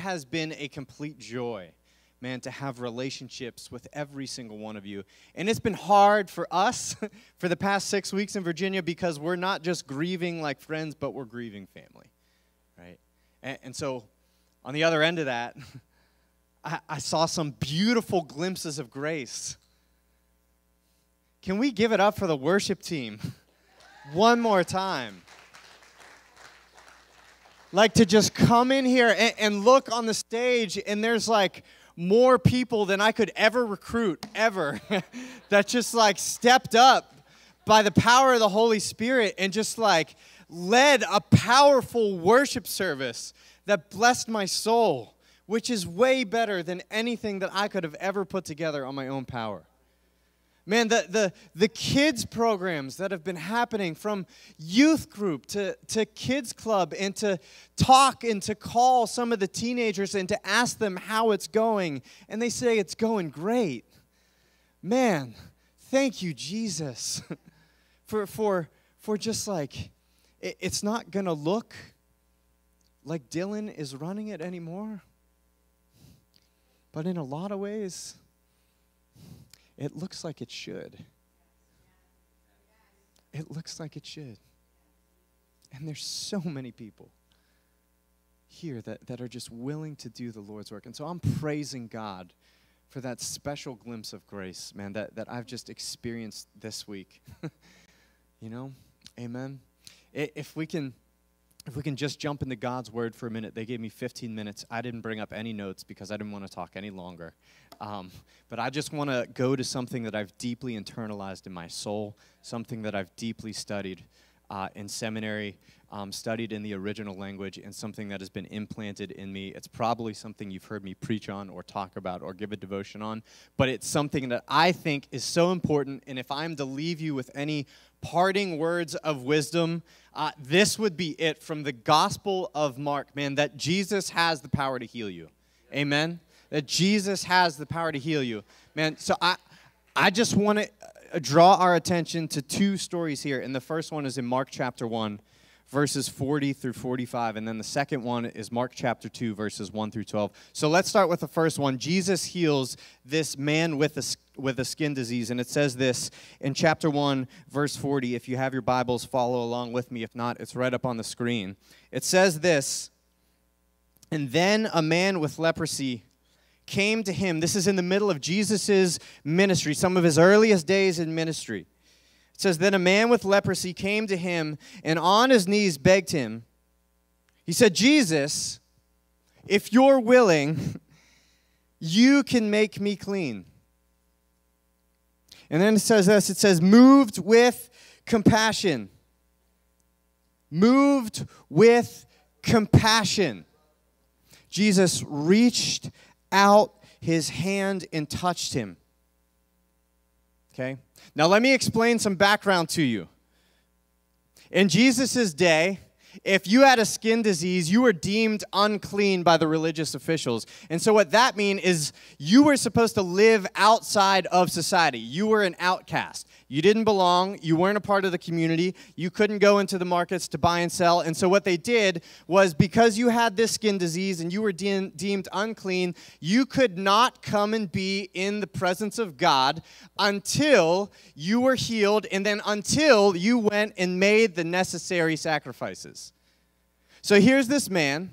has been a complete joy, man, to have relationships with every single one of you. And it's been hard for us for the past six weeks in Virginia because we're not just grieving like friends, but we're grieving family, right? And, and so, on the other end of that, I, I saw some beautiful glimpses of grace. Can we give it up for the worship team one more time? Like to just come in here and, and, look on the stage and there's like more people than I could ever recruit, ever, that just like stepped up by the power of the Holy Spirit and just like led a powerful worship service that blessed my soul, which is way better than anything that I could have ever put together on my own power. Man, the, the, the kids programs that have been happening from youth group to, to kids club and to talk and to call some of the teenagers and to ask them how it's going. And they say it's going great. Man, thank you, Jesus, for, for, for just like, it, it's not going to look like Dylan is running it anymore. But in a lot of ways, it looks like it should. It looks like it should. And there's so many people here that, that are just willing to do the Lord's work. And so I'm praising God for that special glimpse of grace, man, that, that I've just experienced this week. you know? Amen. If we can if we can just jump into God's word for a minute, they gave me 15 minutes. I didn't bring up any notes because I didn't want to talk any longer. Um, but I just want to go to something that I've deeply internalized in my soul, something that I've deeply studied uh, in seminary, um, studied in the original language, and something that has been implanted in me. It's probably something you've heard me preach on or talk about or give a devotion on, but it's something that I think is so important. And if I'm to leave you with any parting words of wisdom, uh, this would be it from the Gospel of Mark, man, that Jesus has the power to heal you. Amen? That Jesus has the power to heal you. Man, so I, I just want to draw our attention to two stories here. And the first one is in Mark chapter 1, verses 40 through 45. And then the second one is Mark chapter 2, verses 1 through 12. So let's start with the first one. Jesus heals this man with a, with a skin disease. And it says this in chapter 1, verse 40. If you have your Bibles, follow along with me. If not, it's right up on the screen. It says this And then a man with leprosy came to him. This is in the middle of Jesus' ministry, some of his earliest days in ministry. It says, Then a man with leprosy came to him and on his knees begged him. He said, Jesus, if you're willing, you can make me clean. And then it says this it says, moved with compassion. Moved with compassion. Jesus reached out his hand and touched him. Okay? Now, let me explain some background to you. In Jesus' day, if you had a skin disease, you were deemed unclean by the religious officials. And so, what that means is you were supposed to live outside of society. You were an outcast. You didn't belong. You weren't a part of the community. You couldn't go into the markets to buy and sell. And so, what they did was because you had this skin disease and you were de- deemed unclean, you could not come and be in the presence of God until you were healed and then until you went and made the necessary sacrifices. So, here's this man,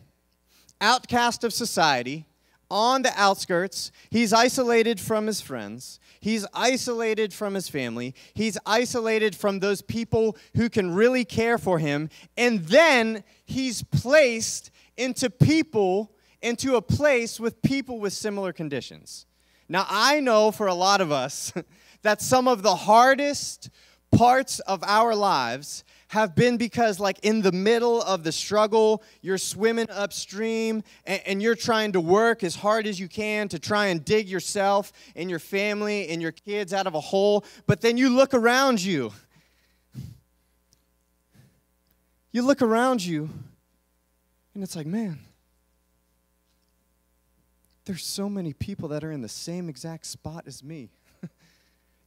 outcast of society, on the outskirts. He's isolated from his friends. He's isolated from his family. He's isolated from those people who can really care for him. And then he's placed into people, into a place with people with similar conditions. Now, I know for a lot of us that some of the hardest parts of our lives have been because, like, in the middle of the struggle, you're swimming upstream and, and, you're trying to work as hard as you can to try and dig yourself and your family and your kids out of a hole. But then you look around you. You look around you, and it's like, man, there's so many people that are in the same exact spot as me.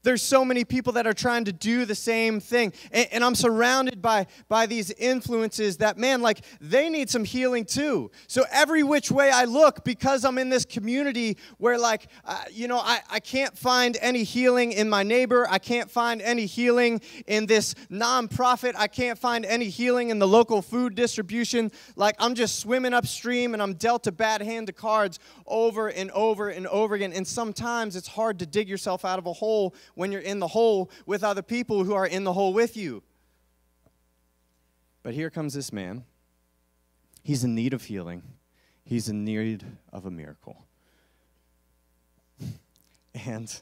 There's so many people that are trying to do the same thing. And, and, I'm surrounded by, by these influences that, man, like they need some healing too. So every which way I look, because I'm in this community where, like, uh, you know, I, I can't find any healing in my neighbor. I can't find any healing in this nonprofit. I can't find any healing in the local food distribution. Like, I'm just swimming upstream and I'm dealt a bad hand of cards over and over and over again. And sometimes it's hard to dig yourself out of a hole when you're in the hole with other people who are in the hole with you. But here comes this man. He's in need of healing, he's in need of a miracle. And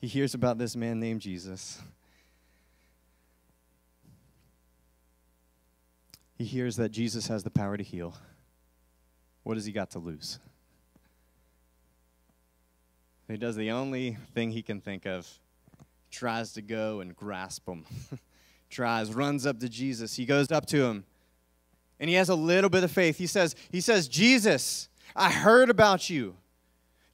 he hears about this man named Jesus. He hears that Jesus has the power to heal. What has he got to lose? He does the only thing he can think of. Tries to go and grasp him. Tries, runs up to Jesus. He goes up to him. And he has a little bit of faith. He says, he says, Jesus, I heard about you.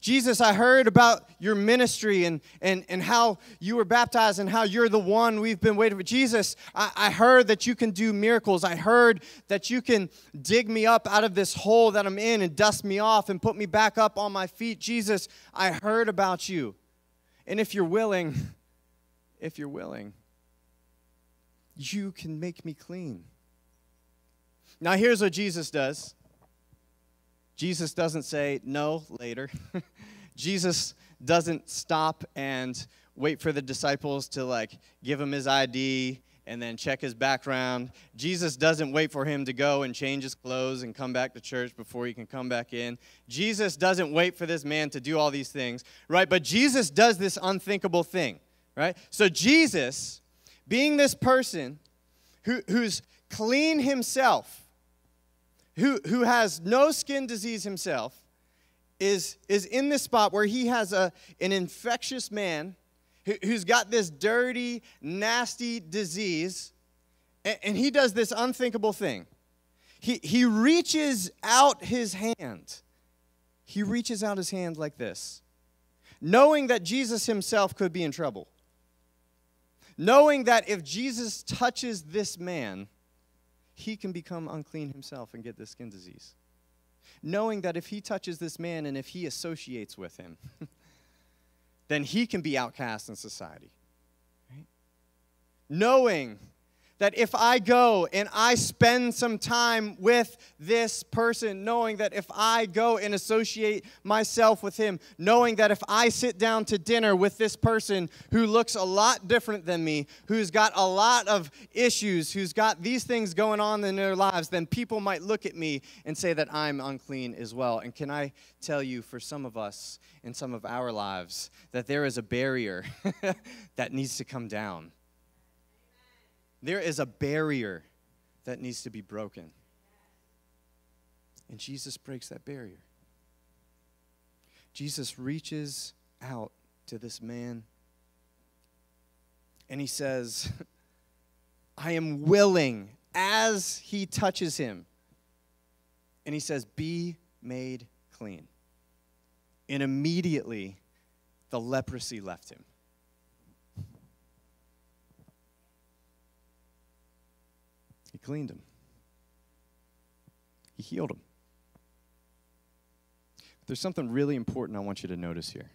Jesus, I heard about your ministry and, and, and how you were baptized and how you're the one we've been waiting for. Jesus, I, I heard that you can do miracles. I heard that you can dig me up out of this hole that I'm in and dust me off and put me back up on my feet. Jesus, I heard about you. And if you're willing, if you're willing, you can make me clean. Now, here's what Jesus does. Jesus doesn't say no later. Jesus doesn't stop and wait for the disciples to like give him his ID and then check his background. Jesus doesn't wait for him to go and change his clothes and come back to church before he can come back in. Jesus doesn't wait for this man to do all these things, right? But Jesus does this unthinkable thing, right? So Jesus, being this person who, who's clean himself, who, who has no skin disease himself, is, is in this spot where he has a, an infectious man who, who's got this dirty, nasty disease, and, and he does this unthinkable thing. He, he reaches out his hand. He reaches out his hand like this, knowing that Jesus himself could be in trouble. Knowing that if Jesus touches this man, he can become unclean himself and get the skin disease. Knowing that if he touches this man and if he associates with him, then he can be outcast in society. Right? Knowing that if I go and I spend some time with this person, knowing that if I go and associate myself with him, knowing that if I sit down to dinner with this person who looks a lot different than me, who's got a lot of issues, who's got these things going on in their lives, then people might look at me and say that I'm unclean as well. And can I tell you, for some of us in some of our lives, that there is a barrier that needs to come down there is a barrier that needs to be broken. And Jesus breaks that barrier. Jesus reaches out to this man and he says, I am willing as he touches him. And he says, Be made clean. And immediately the leprosy left him. Cleaned him, He healed him. There's something really important I want you to notice here.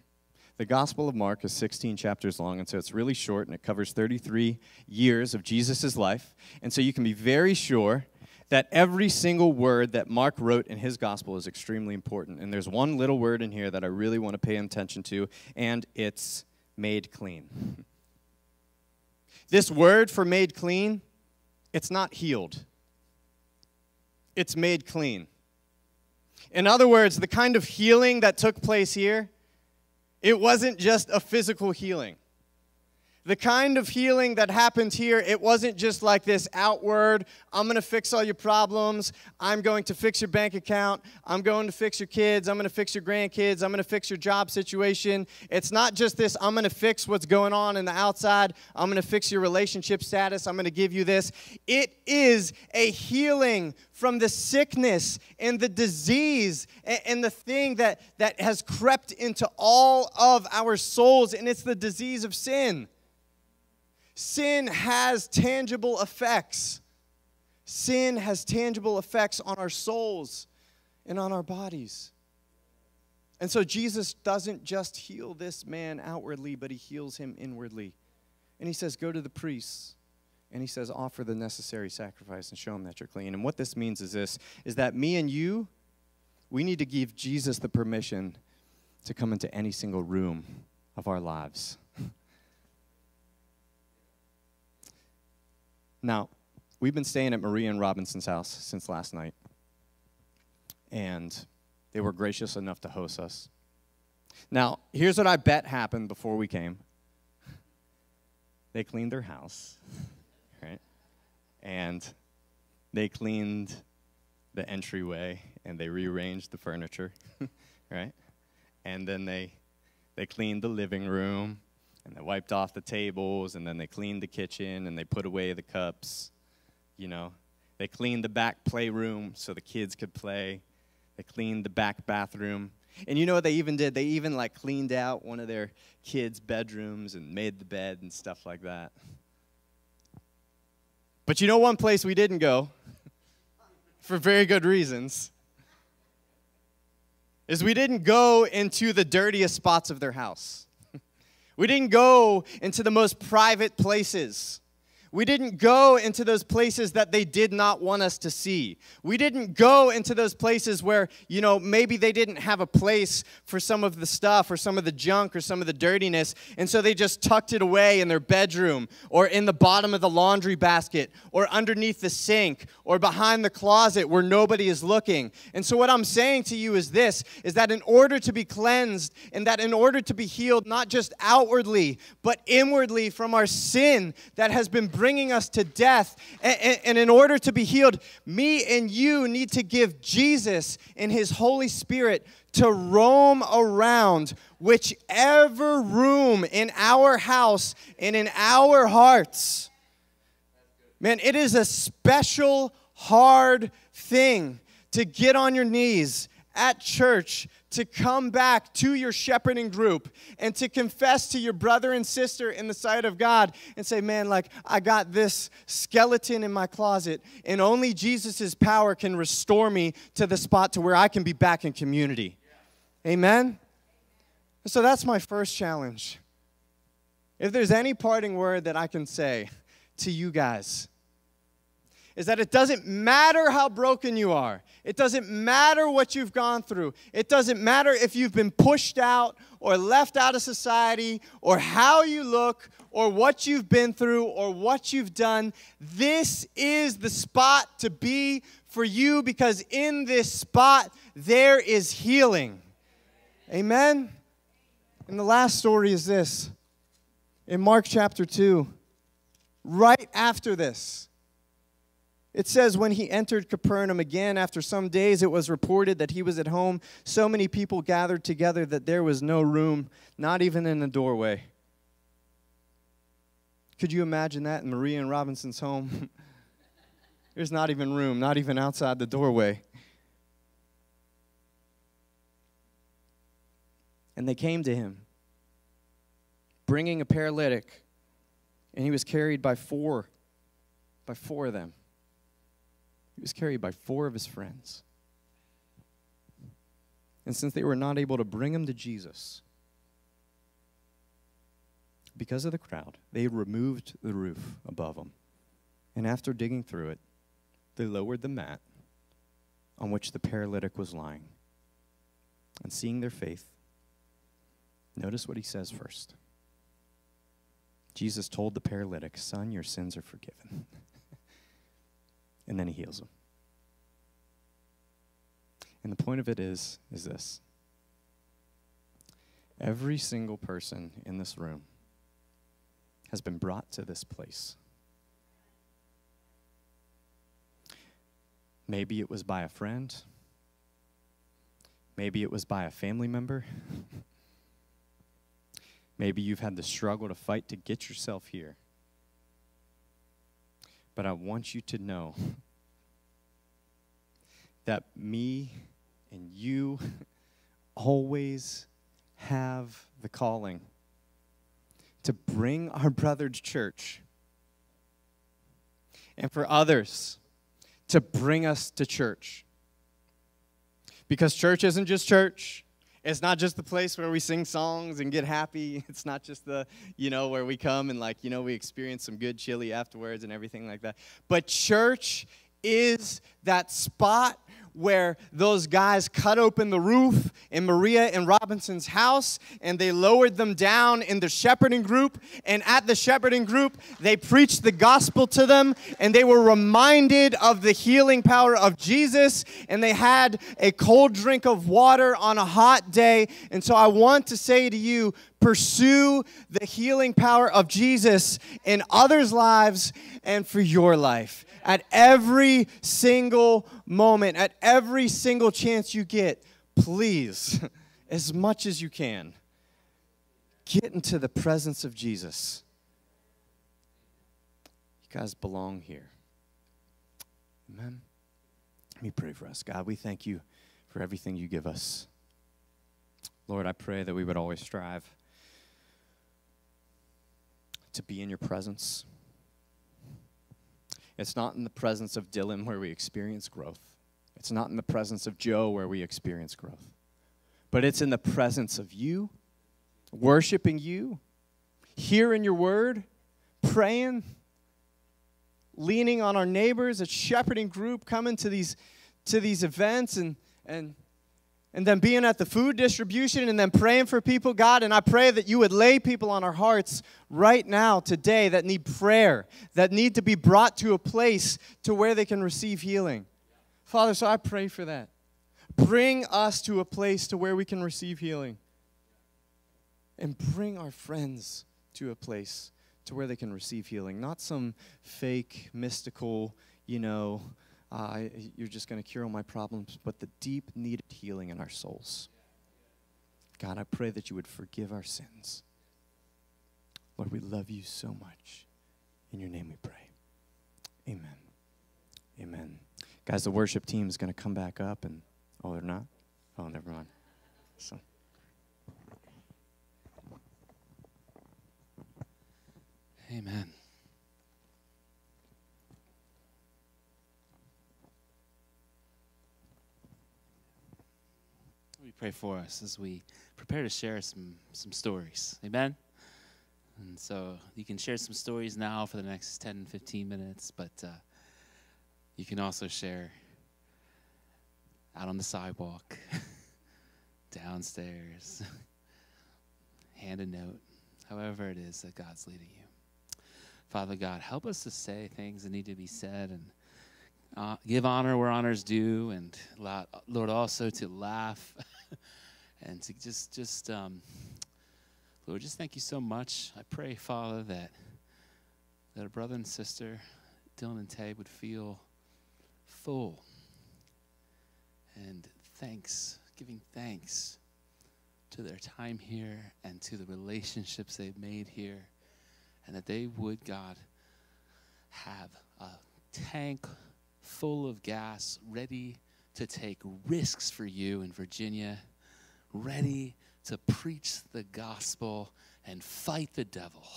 The Gospel of Mark is 16 chapters long, and so it's really short, and it covers 33 years of Jesus' life. And so you can be very sure that every single word that Mark wrote in his Gospel is extremely important. And there's one little word in here that I really want to pay attention to, and it's made clean. This word for made clean it's not healed, it's made clean. In other words, the kind of healing that took place here, it wasn't just a physical healing. The kind of healing that happened here, it wasn't just like this outward, I'm going to fix all your problems. I'm going to fix your bank account. I'm going to fix your kids. I'm going to fix your grandkids. I'm going to fix your job situation. It's not just this, I'm going to fix what's going on in the outside. I'm going to fix your relationship status. I'm going to give you this. It is a healing from the sickness and the disease and, the thing that, that has crept into all of our souls, and it's the disease of sin. Sin has tangible effects. Sin has tangible effects on our souls and on our bodies. And so Jesus doesn't just heal this man outwardly, but he heals him inwardly. And he says, Go to the priests. And he says, Offer the necessary sacrifice and show them that you're clean. And what this means is this is that me and you, we need to give Jesus the permission to come into any single room of our lives. Now, we've been staying at Maria and Robinson's house since last night, and they were gracious enough to host us. Now, here's what I bet happened before we came they cleaned their house, right? And they cleaned the entryway and they rearranged the furniture, right? And then they they cleaned the living room and they wiped off the tables and then they cleaned the kitchen and they put away the cups you know. They cleaned the back playroom so the kids could play. They cleaned the back bathroom. And you know what they even did? They even like cleaned out one of their kids bedrooms and made the bed and stuff like that. But you know one place we didn't go? For very good reasons. Is we didn't go into the dirtiest spots of their house we didn't go into the most private places. We didn't go into those places that they did not want us to see. We didn't go into those places where, you know, maybe they didn't have a place for some of the stuff or some of the junk or some of the dirtiness. And so they just tucked it away in their bedroom or in the bottom of the laundry basket or underneath the sink or behind the closet where nobody is looking. And so what I'm saying to you is this is that in order to be cleansed and that in order to be healed, not just outwardly, but inwardly from our sin that has been bringing us to death. And, and, in order to be healed, me and you need to give Jesus and His Holy Spirit to roam around whichever room in our house and in our hearts. Man, it is a special, hard thing to get on your knees at church to come back to your shepherding group and to confess to your brother and sister in the sight of God and say, Man, like, I got this skeleton in my closet, and only Jesus' power can restore me to the spot to where I can be back in community. Amen? So that's my first challenge. If there's any parting word that I can say to you guys, is that it doesn't matter how broken you are. It doesn't matter what you've gone through. It doesn't matter if you've been pushed out or left out of society or how you look or what you've been through or what you've done. This is the spot to be for you because in this spot there is healing. Amen. And the last story is this. In Mark chapter 2, right after this, it says, when he entered Capernaum again, after some days, it was reported that he was at home. So many people gathered together that there was no room, not even in the doorway. Could you imagine that in Maria and Robinson's home? There's not even room, not even outside the doorway. And they came to him, bringing a paralytic, and he was carried by four, by four of them. He was carried by four of his friends. And since they were not able to bring him to Jesus, because of the crowd, they removed the roof above him. And after digging through it, they lowered the mat on which the paralytic was lying. And seeing their faith, notice what he says first. Jesus told the paralytic, Son, your sins are forgiven. and then he heals them. And the point of it is is this. Every single person in this room has been brought to this place. Maybe it was by a friend. Maybe it was by a family member. Maybe you've had the struggle to fight to get yourself here. But I want you to know that me and you always have the calling to bring our brother to church and for others to bring us to church. Because church isn't just church. It's not just the place where we sing songs and get happy. It's not just the, you know, where we come and like, you know, we experience some good chili afterwards and everything like that. But church is that spot where those guys cut open the roof in Maria and Robinson's house and they lowered them down in the shepherding group. And at the shepherding group, they preached the gospel to them and they were reminded of the healing power of Jesus. And they had a cold drink of water on a hot day. And so I want to say to you, pursue the healing power of Jesus in others' lives and for your life at every single moment, at every single chance you get, please, as much as you can, get into the presence of Jesus. You guys belong here. Amen. Let me pray for us. God, we thank you for everything you give us. Lord, I pray that we would always strive to be in your presence it's not in the presence of Dylan where we experience growth. It's not in the presence of Joe where we experience growth. But it's in the presence of you, worshiping you, hearing your word, praying, leaning on our neighbors, a shepherding group, coming to these to these events and and and then being at the food distribution and then praying for people, God. And I pray that you would lay people on our hearts right now, today, that need prayer, that need to be brought to a place to where they can receive healing. Father, so I pray for that. Bring us to a place to where we can receive healing. And bring our friends to a place to where they can receive healing, not some fake, mystical, you know, uh, you're just going to cure all my problems, but the deep needed healing in our souls. God, I pray that you would forgive our sins. Lord, we love you so much. In your name we pray. Amen. Amen. Guys, the worship team is going to come back up and, oh, they're not? Oh, never mind. So. Amen. Pray for us as we prepare to share some, some stories. Amen? And so you can share some stories now for the next 10, 15 minutes, but uh, you can also share out on the sidewalk, downstairs, hand a note, however it is that God's leading you. Father God, help us to say things that need to be said and uh, give honor where honor's due, and Lord, also to laugh and to just, just, um, Lord, just thank you so much. I pray, Father, that that a brother and sister, Dylan and Tay, would feel full and thanks, giving thanks to their time here and to the relationships they've made here, and that they would, God, have a tank full of gas ready to take risks for you in Virginia, ready to preach the gospel and fight the devil.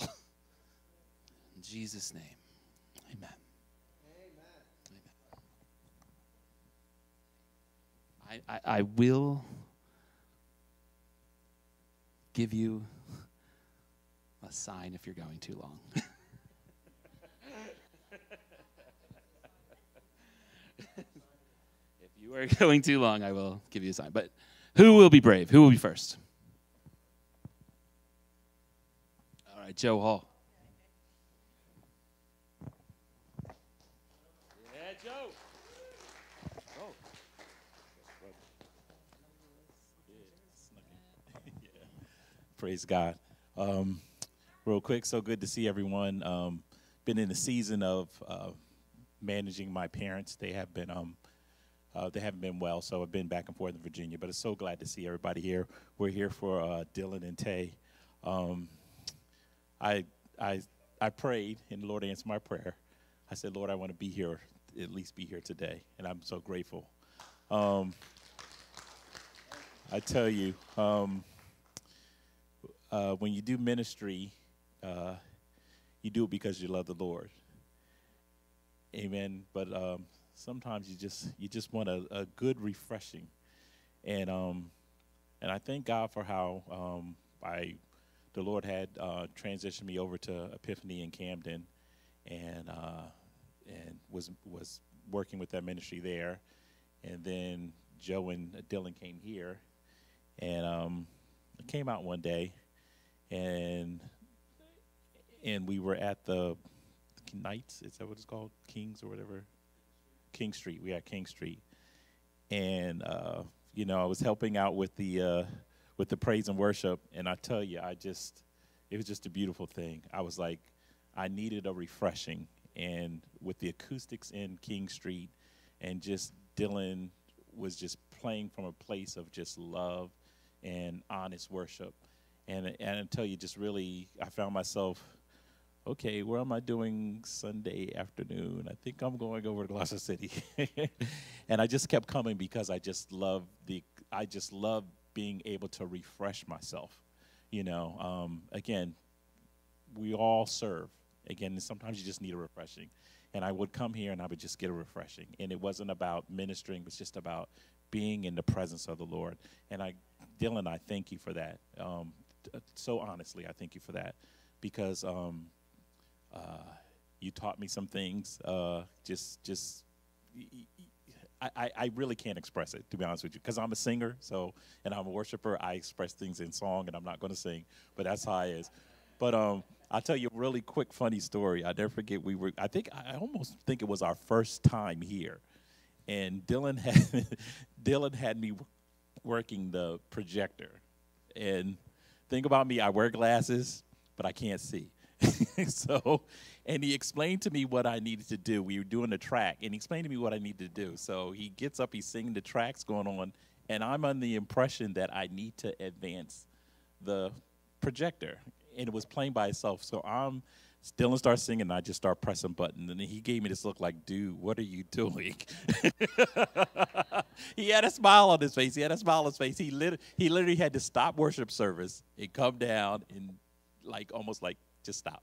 In Jesus' name, amen. Amen. I, I, I will give you a sign if you're going too long. you are going too long, I will give you a sign. But who will be brave? Who will be first? All right, Joe Hall. Yeah, Joe. Oh. Praise God. Um, real quick. So good to see everyone. Um, been in the season of uh, managing my parents. They have been um, uh, they haven't been well, so I've been back and forth in Virginia. But it's so glad to see everybody here. We're here for uh, Dylan and Tay. Um, I I I prayed, and the Lord answered my prayer. I said, Lord, I want to be here, at least be here today, and I'm so grateful. Um, I tell you, um, uh, when you do ministry, uh, you do it because you love the Lord. Amen. But um, sometimes you just you just want a, a good refreshing, and um, and I thank God for how um, I the Lord had uh, transitioned me over to Epiphany in Camden, and uh, and was was working with that ministry there, and then Joe and Dylan came here, and um, I came out one day, and and we were at the Knights. Is that what it's called? Kings or whatever. King Street. We at King Street, and uh, you know I was helping out with the uh, with the praise and worship, and I tell you, I just it was just a beautiful thing. I was like, I needed a refreshing, and with the acoustics in King Street, and just Dylan was just playing from a place of just love and honest worship, and and I tell you, just really, I found myself okay, where am I doing Sunday afternoon? I think I'm going over to Gloucester City. and I just kept coming because I just love the I just love being able to refresh myself. You know, um, again, we all serve. Again, sometimes you just need a refreshing. And I would come here and I would just get a refreshing. And it wasn't about ministering, it was just about being in the presence of the Lord. And I, Dylan, I thank you for that. Um, so honestly, I thank you for that because um, uh, you taught me some things. Uh, just, just, I, I really can't express it to be honest with you, because I'm a singer. So, and I'm a worshiper. I express things in song, and I'm not going to sing, but that's how it is. But um, I'll tell you a really quick, funny story. I never forget. We were, I think, I almost think it was our first time here, and Dylan had, Dylan had me working the projector, and think about me. I wear glasses, but I can't see. so, and he explained to me what I needed to do. We were doing a track, and he explained to me what I needed to do. So he gets up, he's singing the tracks going on, and I'm under the impression that I need to advance the projector, and it was playing by itself. So I'm Dylan starts singing, and I just start pressing buttons. And he gave me this look like, dude, what are you doing? he had a smile on his face. He had a smile on his face. He, lit- he literally had to stop worship service and come down and, like, almost like just stop.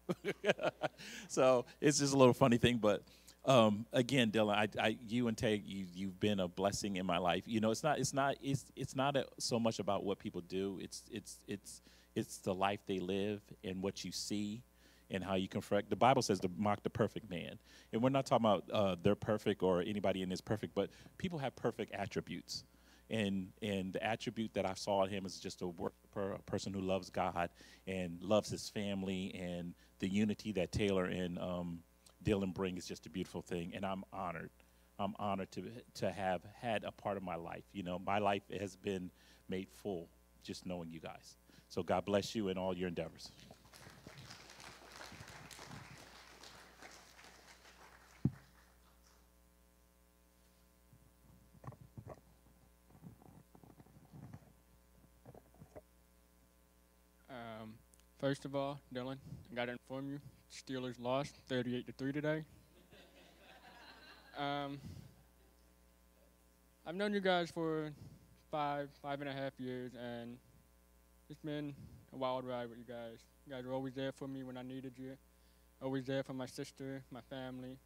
so it's just a little funny thing, but um, again, Dylan, I, I, you and Tay, you, you've been a blessing in my life. You know, it's not, it's not, it's, it's not a, so much about what people do. It's, it's, it's, it's the life they live and what you see and how you confront. The Bible says to mock the perfect man, and we're not talking about uh, they're perfect or anybody in this perfect, but people have perfect attributes and and the attribute that I saw in him is just a worshiper, a person who loves God and loves his family, and the unity that Taylor and um, Dylan bring is just a beautiful thing. And I'm honored. I'm honored to to have had a part of my life. You know, my life has been made full just knowing you guys. So God bless you in all your endeavors. First of all, Dylan, I got to inform you, Steelers lost 38 to 3 today. um, I've known you guys for five, five and a half years, and it's been a wild ride with you guys. You guys were always there for me when I needed you, always there for my sister, my family.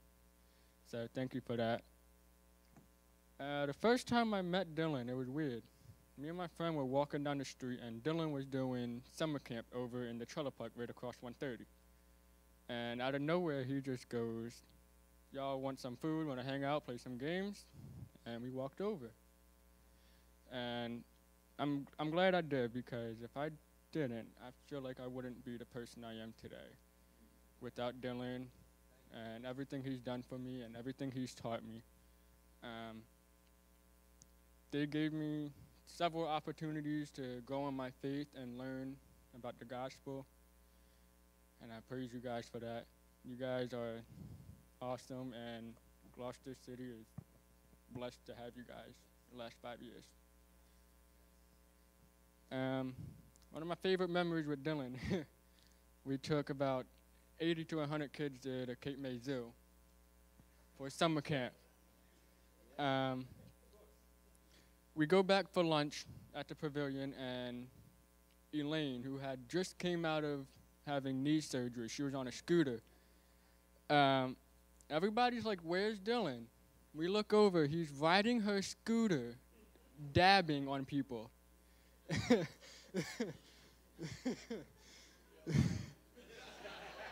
So thank you for that. Uh, the first time I met Dylan, it was weird me and my friend were walking down the street, and Dylan was doing summer camp over in the trailer park right across 130. And out of nowhere, he just goes, Y'all want some food, want to hang out, play some games? And we walked over. And I'm, I'm glad I did because if I didn't, I feel like I wouldn't be the person I am today without Dylan and everything he's done for me and everything he's taught me. Um, they gave me several opportunities to grow in my faith and learn about the gospel. and I praise you guys for that. You guys are awesome, and Gloucester City is blessed to have you guys the last five years. Um, one of my favorite memories with Dylan, we took about 80 to 100 kids to the Cape May Zoo for summer camp. Um, we go back for lunch at the pavilion, and Elaine, who had just came out of having knee surgery, she was on a scooter. Um, everybody's like, "Where's Dylan?" We look over. He's riding her scooter, dabbing on people.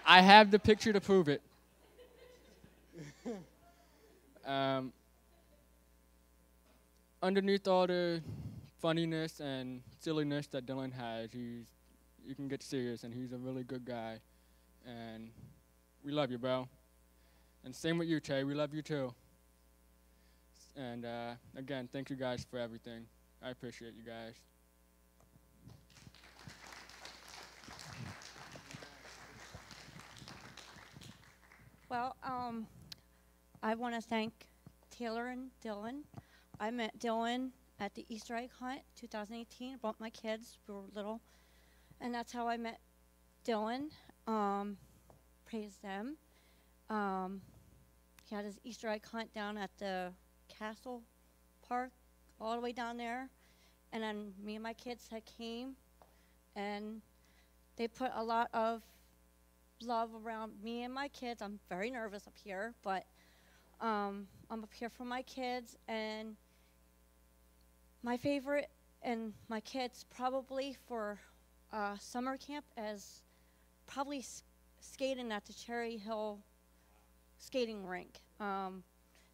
I have the picture to prove it. um, underneath all the funniness and silliness that Dylan has, he's you can get serious, and he's a really good guy. And we love you, bro. And same with you, Tay. We love you too. And uh, again, thank you guys for everything. I appreciate you guys. Well, um, I want to thank Taylor and Dylan. I met Dylan at the Easter egg hunt 2018. Brought my kids, we were little, and that's how I met Dylan. Um, praise them. Um, he had his Easter egg hunt down at the Castle Park, all the way down there, and then me and my kids had came, and they put a lot of love around me and my kids. I'm very nervous up here, but um, I'm up here for my kids. And my favorite and my kids probably for uh, summer camp as probably skating at the Cherry Hill skating rink. Um,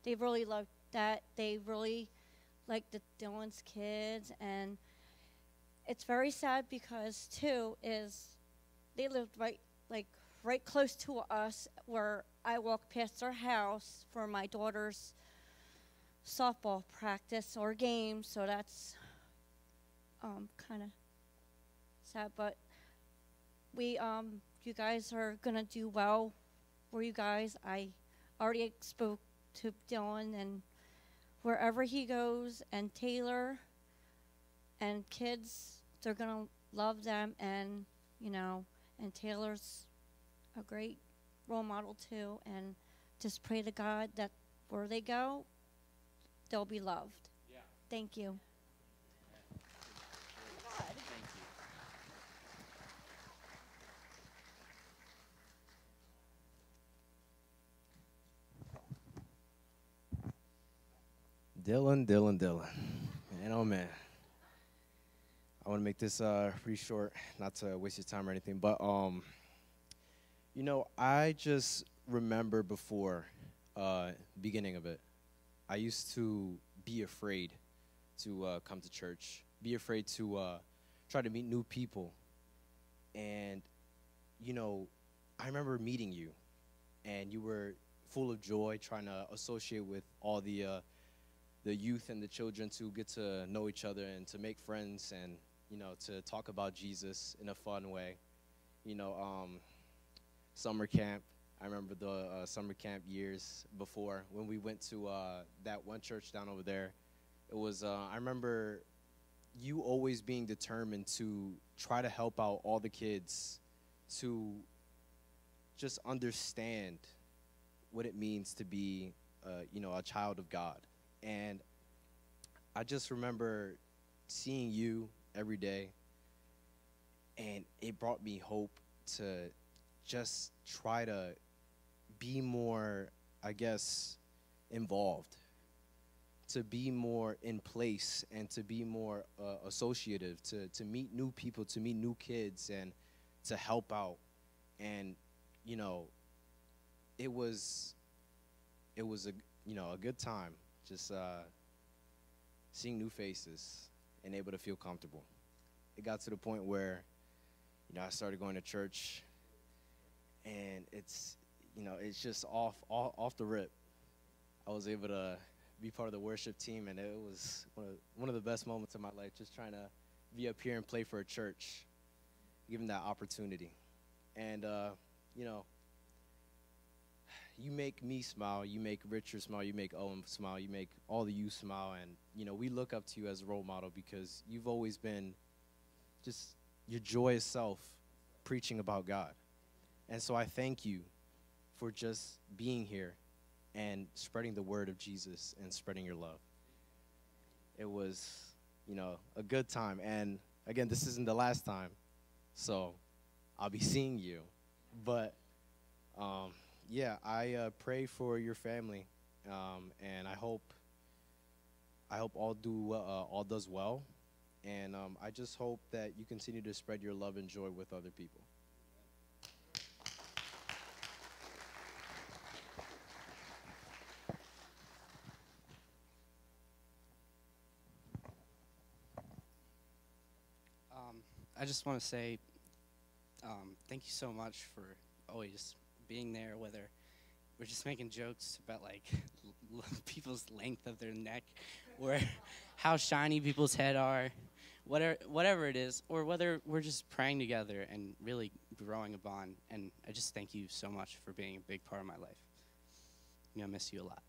they really loved that. They really liked the Dylan's kids, and it's very sad because too is they lived right like right close to us where I walk past their house for my daughter's softball practice or game. So that's um, kind of sad. But we, um, you guys are gonna do well. For you guys, I already spoke to Dylan and wherever he goes, and Taylor and kids, they're gonna love them, and you know, and Taylor's a great role model too, and just pray to God that where they go, they'll be loved. Yeah. Thank you. Dylan, Dylan, Dylan. Man, oh man. I want to make this uh, pretty short, not to waste your time or anything, but um, you know, I just remember before uh, beginning of it, I used to be afraid to uh, come to church, be afraid to uh, try to meet new people, and you know, I remember meeting you, and you were full of joy, trying to associate with all the uh, the youth and the children to get to know each other and to make friends and you know to talk about Jesus in a fun way. You know, um, summer camp. I remember the uh, summer camp years before when we went to uh, that one church down over there. It was uh, I remember you always being determined to try to help out all the kids to just understand what it means to be uh, you know a child of God and I just remember seeing you every day, and it brought me hope to just try to be more, I guess, involved, to be more in place, and to be more uh, associative, to, to meet new people, to meet new kids, and to help out. And, you know, it was, it was a, you know, a good time just uh, seeing new faces and able to feel comfortable. It got to the point where, you know, I started going to church, and it's, you know, it's just off off, off the rip. I was able to be part of the worship team, and it was one of, one of the best moments of my life. Just trying to be up here and play for a church, given that opportunity, and uh, you know, you make me smile, you make Richard smile, you make Owen smile, you make all the you smile, and you know we look up to you as a role model because you've always been just your joyous self preaching about God. And so I thank you for just being here and spreading the word of Jesus and spreading your love. It was, you know, a good time. And again, this isn't the last time, so I'll be seeing you. But um, yeah, I uh, pray for your family, um, and I hope I hope all do uh, all does well, and um, I just hope that you continue to spread your love and joy with other people. Um, I just want to say um, thank you so much for always being there, whether we're just making jokes about like people's length of their neck or how shiny people's head are, whatever, whatever it is, or whether we're just praying together and really growing a bond. And I just thank you so much for being a big part of my life. I'm going to miss you a lot.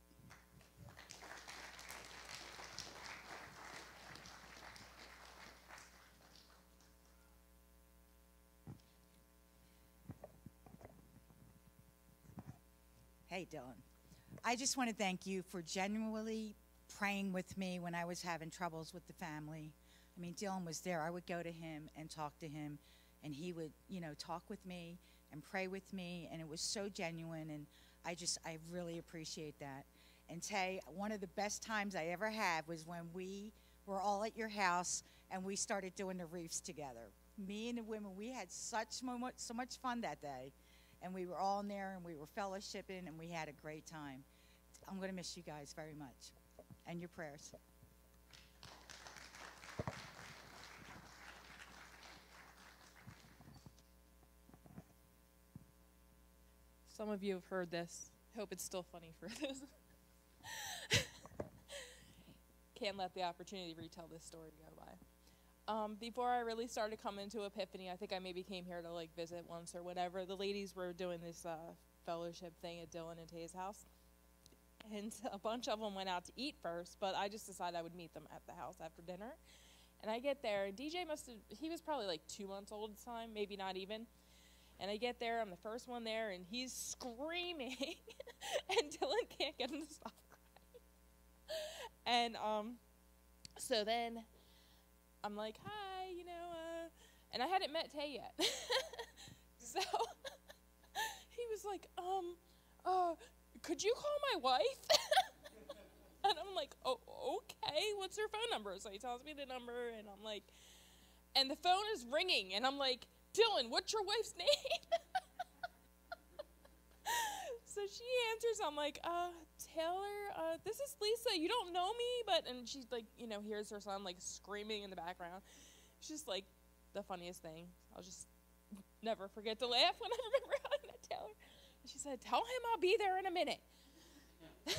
Hey, Dylan. I just want to thank you for genuinely praying with me when I was having troubles with the family. I mean, Dylan was there. I would go to him and talk to him, and he would, you know, talk with me and pray with me, and it was so genuine. And I just, I really appreciate that. And Tay, one of the best times I ever had was when we were all at your house and we started doing the reefs together. Me and the women, we had such so much fun that day and we were all in there and we were fellowshipping and we had a great time. I'm going to miss you guys very much and your prayers. Some of you have heard this. I Hope it's still funny for this. Can't let the opportunity to retell this story go by. Um, before I really started coming to Epiphany, I think I maybe came here to like visit once or whatever. The ladies were doing this uh, fellowship thing at Dylan and Tay's house, and a bunch of them went out to eat first. But I just decided I would meet them at the house after dinner. And I get there, and DJ must have, he was probably like two months old at the time, maybe not even. And I get there, I'm the first one there, and he's screaming, and Dylan can't get him to stop crying. And um, so then I'm like, hi, you know, uh, and I hadn't met Tay yet. so he was like, um, uh, could you call my wife? and I'm like, oh, okay, what's her phone number? So he tells me the number, and I'm like, and the phone is ringing, and I'm like, Dylan, what's your wife's name? She answers. I'm like, uh, Taylor, uh, this is Lisa. You don't know me, but and she's like, you know, hears her son like screaming in the background. She's just like the funniest thing. I'll just never forget to laugh when I remember how I Taylor. And she said, "Tell him I'll be there in a minute."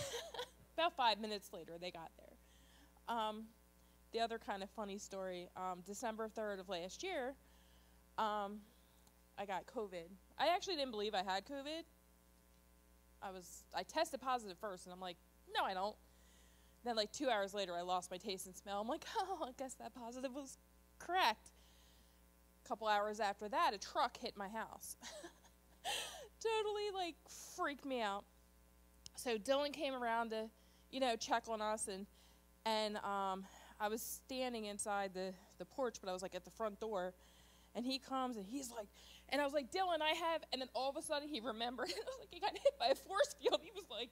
About five minutes later, they got there. Um, the other kind of funny story: um, December third of last year, um, I got COVID. I actually didn't believe I had COVID. I was I tested positive first, and I'm like, no, I don't. Then like two hours later, I lost my taste and smell. I'm like, oh, I guess that positive was correct. A couple hours after that, a truck hit my house. totally like freaked me out. So Dylan came around to, you know, check on us, and and um, I was standing inside the the porch, but I was like at the front door, and he comes and he's like, and I was like, Dylan, I have, and then all of a sudden he remembered. I was like, he got hit by a force field. He was like,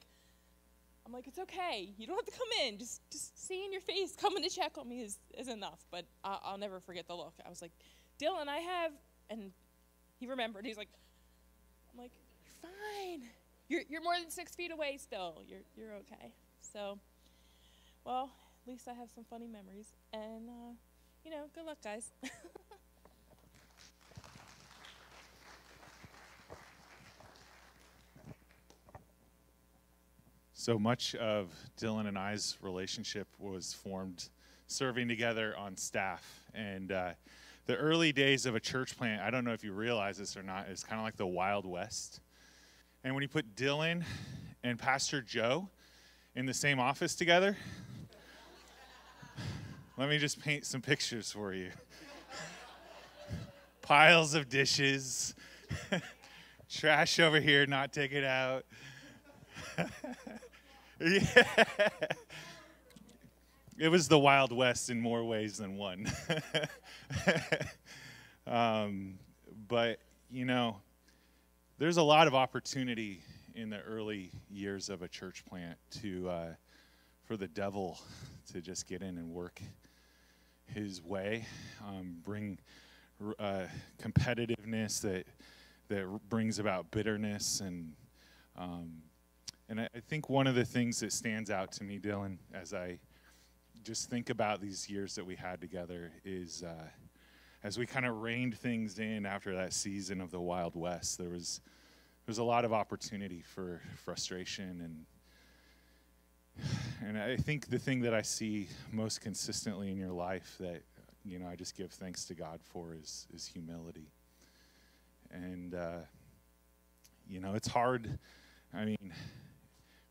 I'm like, it's okay. You don't have to come in. Just, just seeing your face coming to check on me is, is enough. But I, I'll never forget the look. I was like, Dylan, I have, and he remembered. He's like, I'm like, you're fine. You're, you're more than six feet away still. You're, you're okay. So, well, at least I have some funny memories. And, uh, you know, good luck, guys. So much of Dylan and I's relationship was formed serving together on staff. And uh, the early days of a church plant, I don't know if you realize this or not, is kind of like the Wild West. And when you put Dylan and Pastor Joe in the same office together, let me just paint some pictures for you. Piles of dishes, trash over here, not taken out. yeah. It was the Wild West in more ways than one. um, but, you know, there's a lot of opportunity in the early years of a church plant to uh, for the devil to just get in and work his way, um, bring uh, competitiveness that that brings about bitterness and um, and I, I think one of the things that stands out to me, Dylan, as I just think about these years that we had together is uh, as we kind of reined things in after that season of the Wild West, there was there was a lot of opportunity for frustration and and I think the thing that I see most consistently in your life that you know I just give thanks to God for is is humility. And uh, you know it's hard. I mean,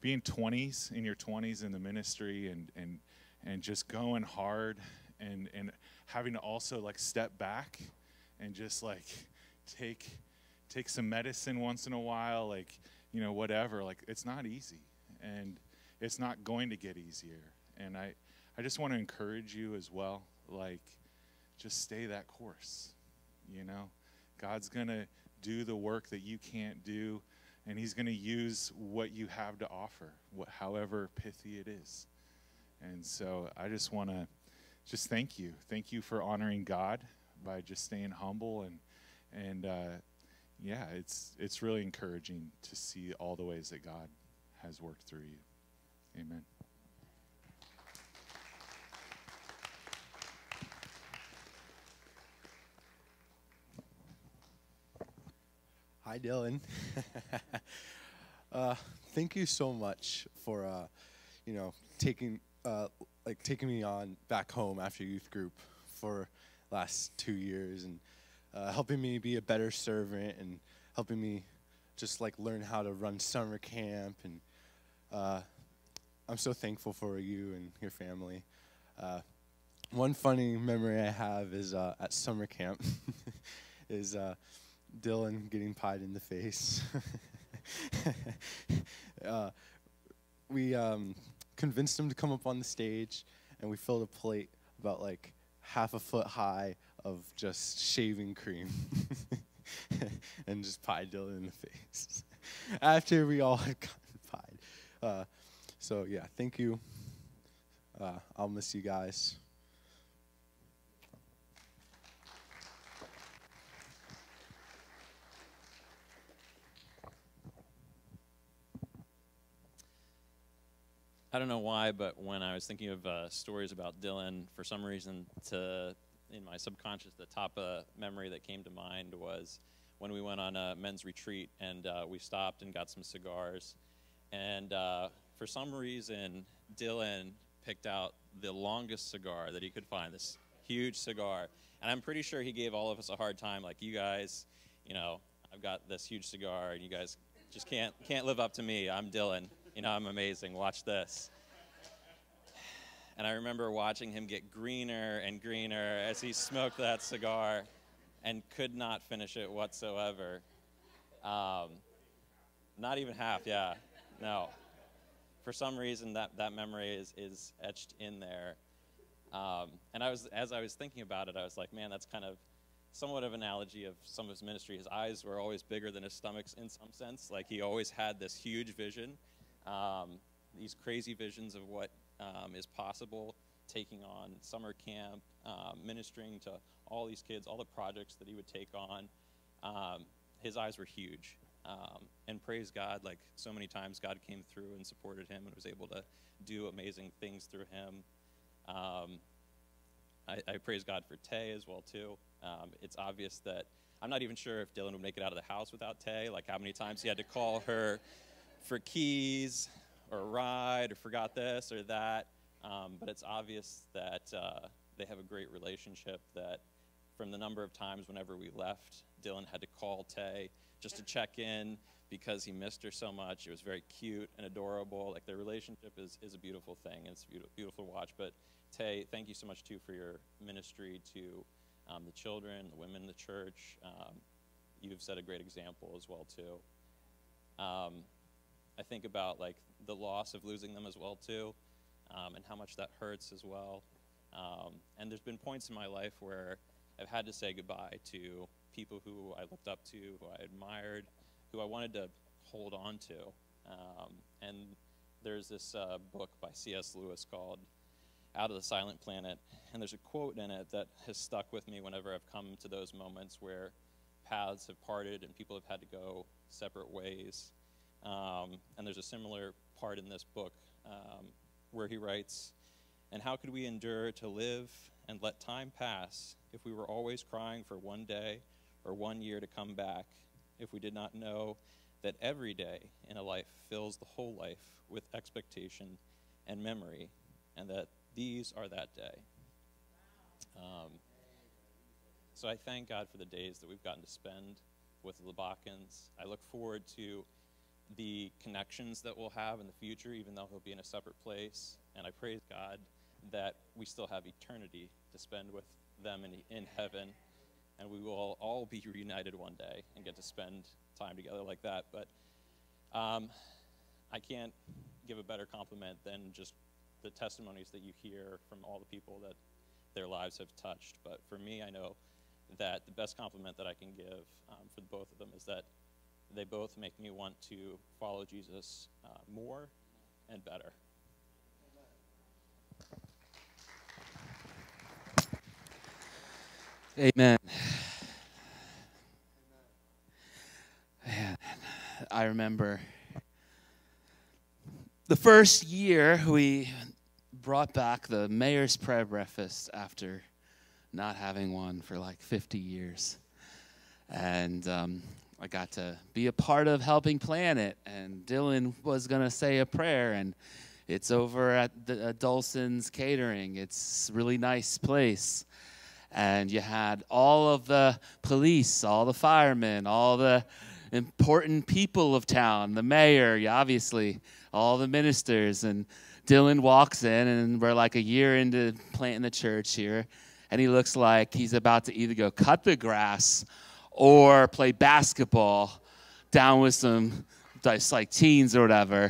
being 20s in your 20s in the ministry and and and just going hard and and having to also like step back and just like take take some medicine once in a while like you know whatever. Like it's not easy and it's not going to get easier. And i i just want to encourage you as well like just stay that course you know? God's going to do the work that you can't do and he's going to use what you have to offer what, however pithy it is and so I just want to just thank you. Thank you for honoring God by just staying humble and and uh, yeah, it's it's really encouraging to see all the ways that God has worked through you. Amen. Hi, Dylan. uh, thank you so much for, uh, you know, taking uh, like taking me on back home after youth group for last two years and uh, helping me be a better servant and helping me just like learn how to run summer camp and uh, I'm so thankful for you and your family. Uh, one funny memory I have is at summer camp is Dylan getting pied in the face. Uh, we um, convinced him to come up on the stage, and we filled a plate about like half a foot high of just shaving cream and just pied Dylan in the face after we all had gotten pied. Uh, so, yeah, thank you. Uh, I'll miss you guys. I don't know why, but when I was thinking of uh, stories about Dylan, for some reason, to in my subconscious, the top uh, memory that came to mind was when we went on a men's retreat and uh, we stopped and got some cigars. And uh, for some reason, Dylan picked out the longest cigar that he could find, this huge cigar. And I'm pretty sure he gave all of us a hard time, like, you guys, you know, I've got this huge cigar, and you guys just can't can't live up to me. I'm Dylan. You know, I'm amazing. Watch this. And I remember watching him get greener and greener as he smoked that cigar and could not finish it whatsoever. Um, not even half, yeah. No. For some reason, that, that memory is, is etched in there. Um, and I was, as I was thinking about it, I was like, man, that's kind of somewhat of an analogy of some of his ministry. His eyes were always bigger than his stomachs in some sense. Like he always had this huge vision um, these crazy visions of what um, is possible, taking on summer camp, um, ministering to all these kids, all the projects that he would take on. Um, his eyes were huge. Um, and praise God, like so many times, God came through and supported him and was able to do amazing things through him. Um, I, I, praise God for Tay as well too. it's obvious that I'm not even sure if Dylan would make it out of the house without Tay. Like how many times he had to call her for keys or a ride or forgot this or that. Um, but it's obvious that uh, they have a great relationship that from the number of times whenever we left, Dylan had to call Tay just to check in because he missed her so much. It was very cute and adorable. Like their relationship is, is a beautiful thing. It's beautiful, beautiful to watch. But Tay, thank you so much too for your ministry to um, the children, the women in the church. Um, you've set a great example as well too. Um, I think about like the loss of losing them as well too, um, and how much that hurts as well. Um, and there's been points in my life where I've had to say goodbye to people who I looked up to, who I admired, who I wanted to hold on to. Um, and there's this uh, book by C.S. Lewis called Out of the Silent Planet, and there's a quote in it that has stuck with me whenever I've come to those moments where paths have parted and people have had to go separate ways. Um, and there's a similar part in this book um, where he writes, And how could we endure to live and let time pass if we were always crying for one day or one year to come back, if we did not know that every day in a life fills the whole life with expectation and memory, and that these are that day? Um, so I thank God for the days that we've gotten to spend with the Labakans. I look forward to the connections that we'll have in the future, even though he'll be in a separate place. And I praise God that we still have eternity to spend with them in, in heaven. And we will all be reunited one day and get to spend time together like that. But um, I can't give a better compliment than just the testimonies that you hear from all the people that their lives have touched. But for me, I know that the best compliment that I can give um, for both of them is that they both make me want to follow Jesus uh, more and better. Amen. Man, I remember the first year we brought back the mayor's prayer breakfast after not having one for like 50 years. And um, I got to be a part of helping plan it. And Dylan was to say a prayer, and it's over at the uh, Catering. It's really nice place. And you had all of the police, all the firemen, all the important people of town, the mayor, obviously, all the ministers. And Dylan walks in, and we're like a year into planting the church here. And he looks like he's about to either go cut the grass or play basketball down with some like teens or whatever.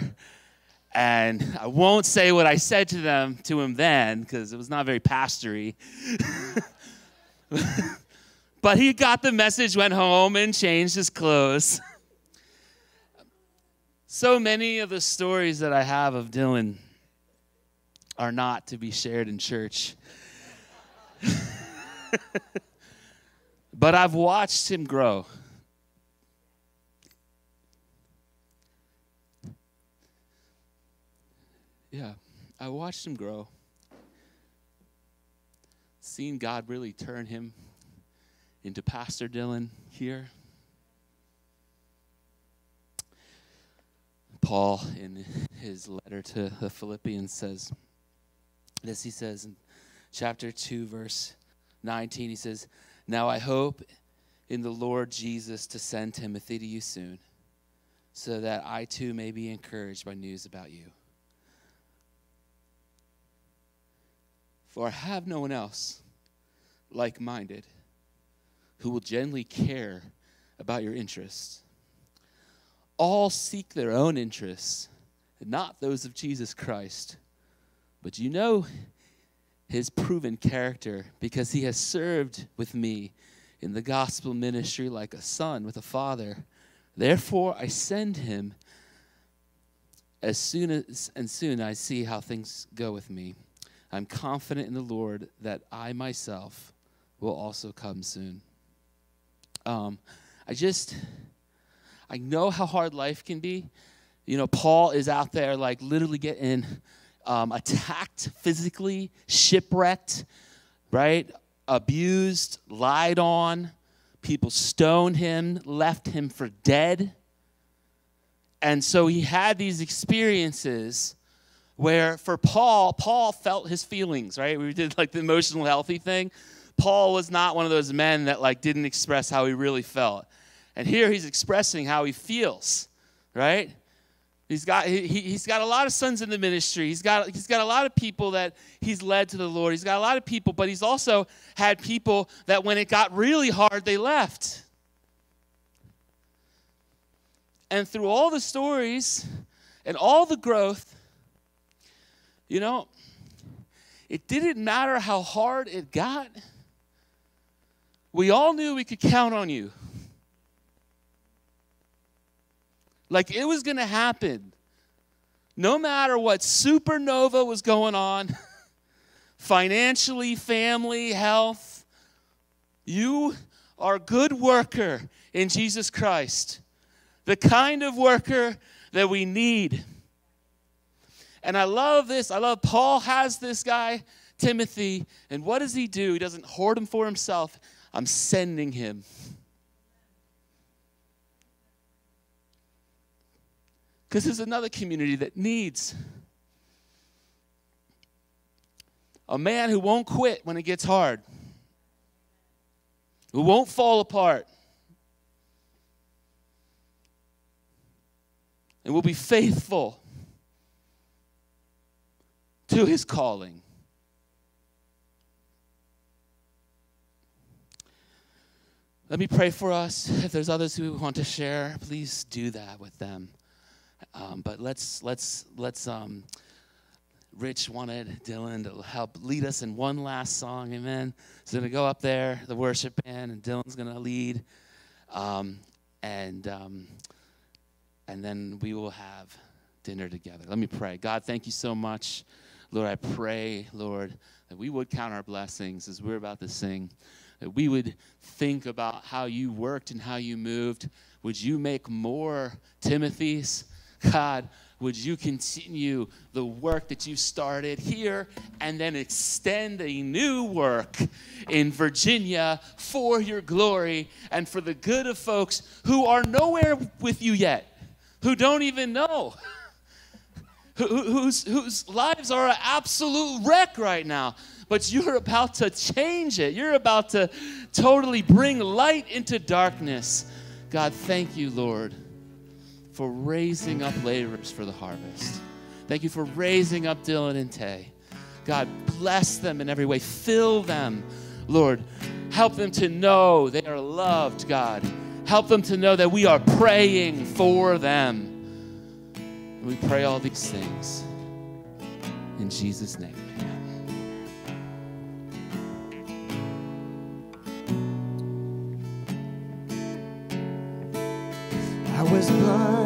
And I won't say what I said to them to him then because it was not very pastory. but he got the message, went home, and changed his clothes. so many of the stories that I have of Dylan are not to be shared in church. But I've watched him grow. Yeah, I watched him grow. Seeing God really turn him into Pastor Dylan here. Paul, in his letter to the Philippians, says this. He says in chapter 2, verse 19, he says, now I hope in the Lord Jesus to send Timothy to you soon, so that I too may be encouraged by news about you. For I have no one else like minded who will genuinely care about your interests. All seek their own interests, not those of Jesus Christ. But you know his proven character because he has served with me in the gospel ministry like a son with a father. Therefore, I send him as soon as and soon I see how things go with me. I'm confident in the Lord that I myself will also come soon. Um, I just, I know how hard life can be. You know, Paul is out there like literally getting um, attacked physically, shipwrecked, right? Abused, lied on. People stoned him, left him for dead. And so he had these experiences where for Paul, Paul felt his feelings, right? We did like the emotional healthy thing. Paul was not one of those men that like didn't express how he really felt. And here he's expressing how he feels, right? He's got, he, he's got a lot of sons in the ministry. He's got, he's got a lot of people that he's led to the Lord. He's got a lot of people, but he's also had people that when it got really hard, they left. And through all the stories and all the growth, you know, it didn't matter how hard it got. We all knew we could count on you. Like it was going to happen. No matter what supernova was going on, financially, family, health, you are a good worker in Jesus Christ. The kind of worker that we need. And I love this. I love Paul has this guy, Timothy, and what does he do? He doesn't hoard him for himself. I'm sending him. Because there's another community that needs a man who won't quit when it gets hard, who won't fall apart, and will be faithful to his calling. Let me pray for us. If there's others who want to share, please do that with them. Um, but let's let's let's. Um, Rich wanted Dylan to help lead us in one last song. Amen. So gonna go up there, the worship band, and Dylan's gonna lead, um, and um, and then we will have dinner together. Let me pray. God, thank you so much, Lord. I pray, Lord, that we would count our blessings as we're about to sing. That we would think about how you worked and how you moved. Would you make more Timothy's? God, would you continue the work that you started here and then extend a new work in Virginia for your glory and for the good of folks who are nowhere with you yet, who don't even know, whose, whose lives are an absolute wreck right now. But you're about to change it. You're about to totally bring light into darkness. God, thank you, Lord for raising up laborers for the harvest. Thank you for raising up Dylan and Tay. God, bless them in every way. Fill them, Lord. Help them to know they are loved, God. Help them to know that we are praying for them. And we pray all these things in Jesus' name. I was blind.